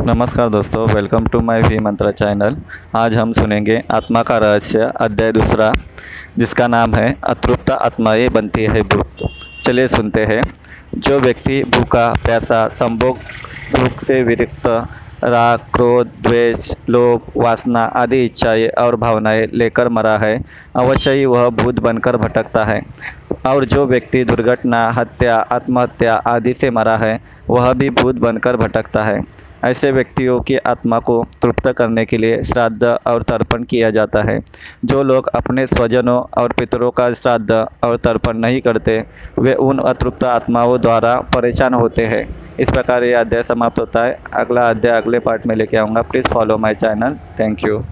नमस्कार दोस्तों welcome to my V Mantra channel आज हम सुनेंगे आत्मा का रहस्य, अध्याय दूसरा, जिसका नाम है, अतृप्त आत्माएँ बनती है भूत. चलिए सुनते हैं। जो व्यक्ति भूखा, प्यासा, संभोग, सुख से विरक्त, राग, क्रोध, द्वेष, लोभ, वासना आदि इच्छाएँ और भावनाएँ लेकर मरा है, अवश्य ही वह भूत बनकर भटकता है। और जो व्यक्ति दुर्घटना, हत्या, आत्महत्या आदि से मरा है, वह भी भूत बनकर भटकता है। ऐसे व्यक्तियों की आत्मा को तृप्त करने के लिए श्राद्ध और तर्पण किया जाता है। जो लोग अपने स्वजनों और पितरों का श्राद्ध और तर्पण नहीं करते, वे उन अतृप्त आत्माओं द्वारा परेशान होते हैं। इस प्रकार यह अध्याय समाप्त होता है। अगला अध्याय अगले पार्ट में लेके आऊँगा। Please follow my channel. Thank you.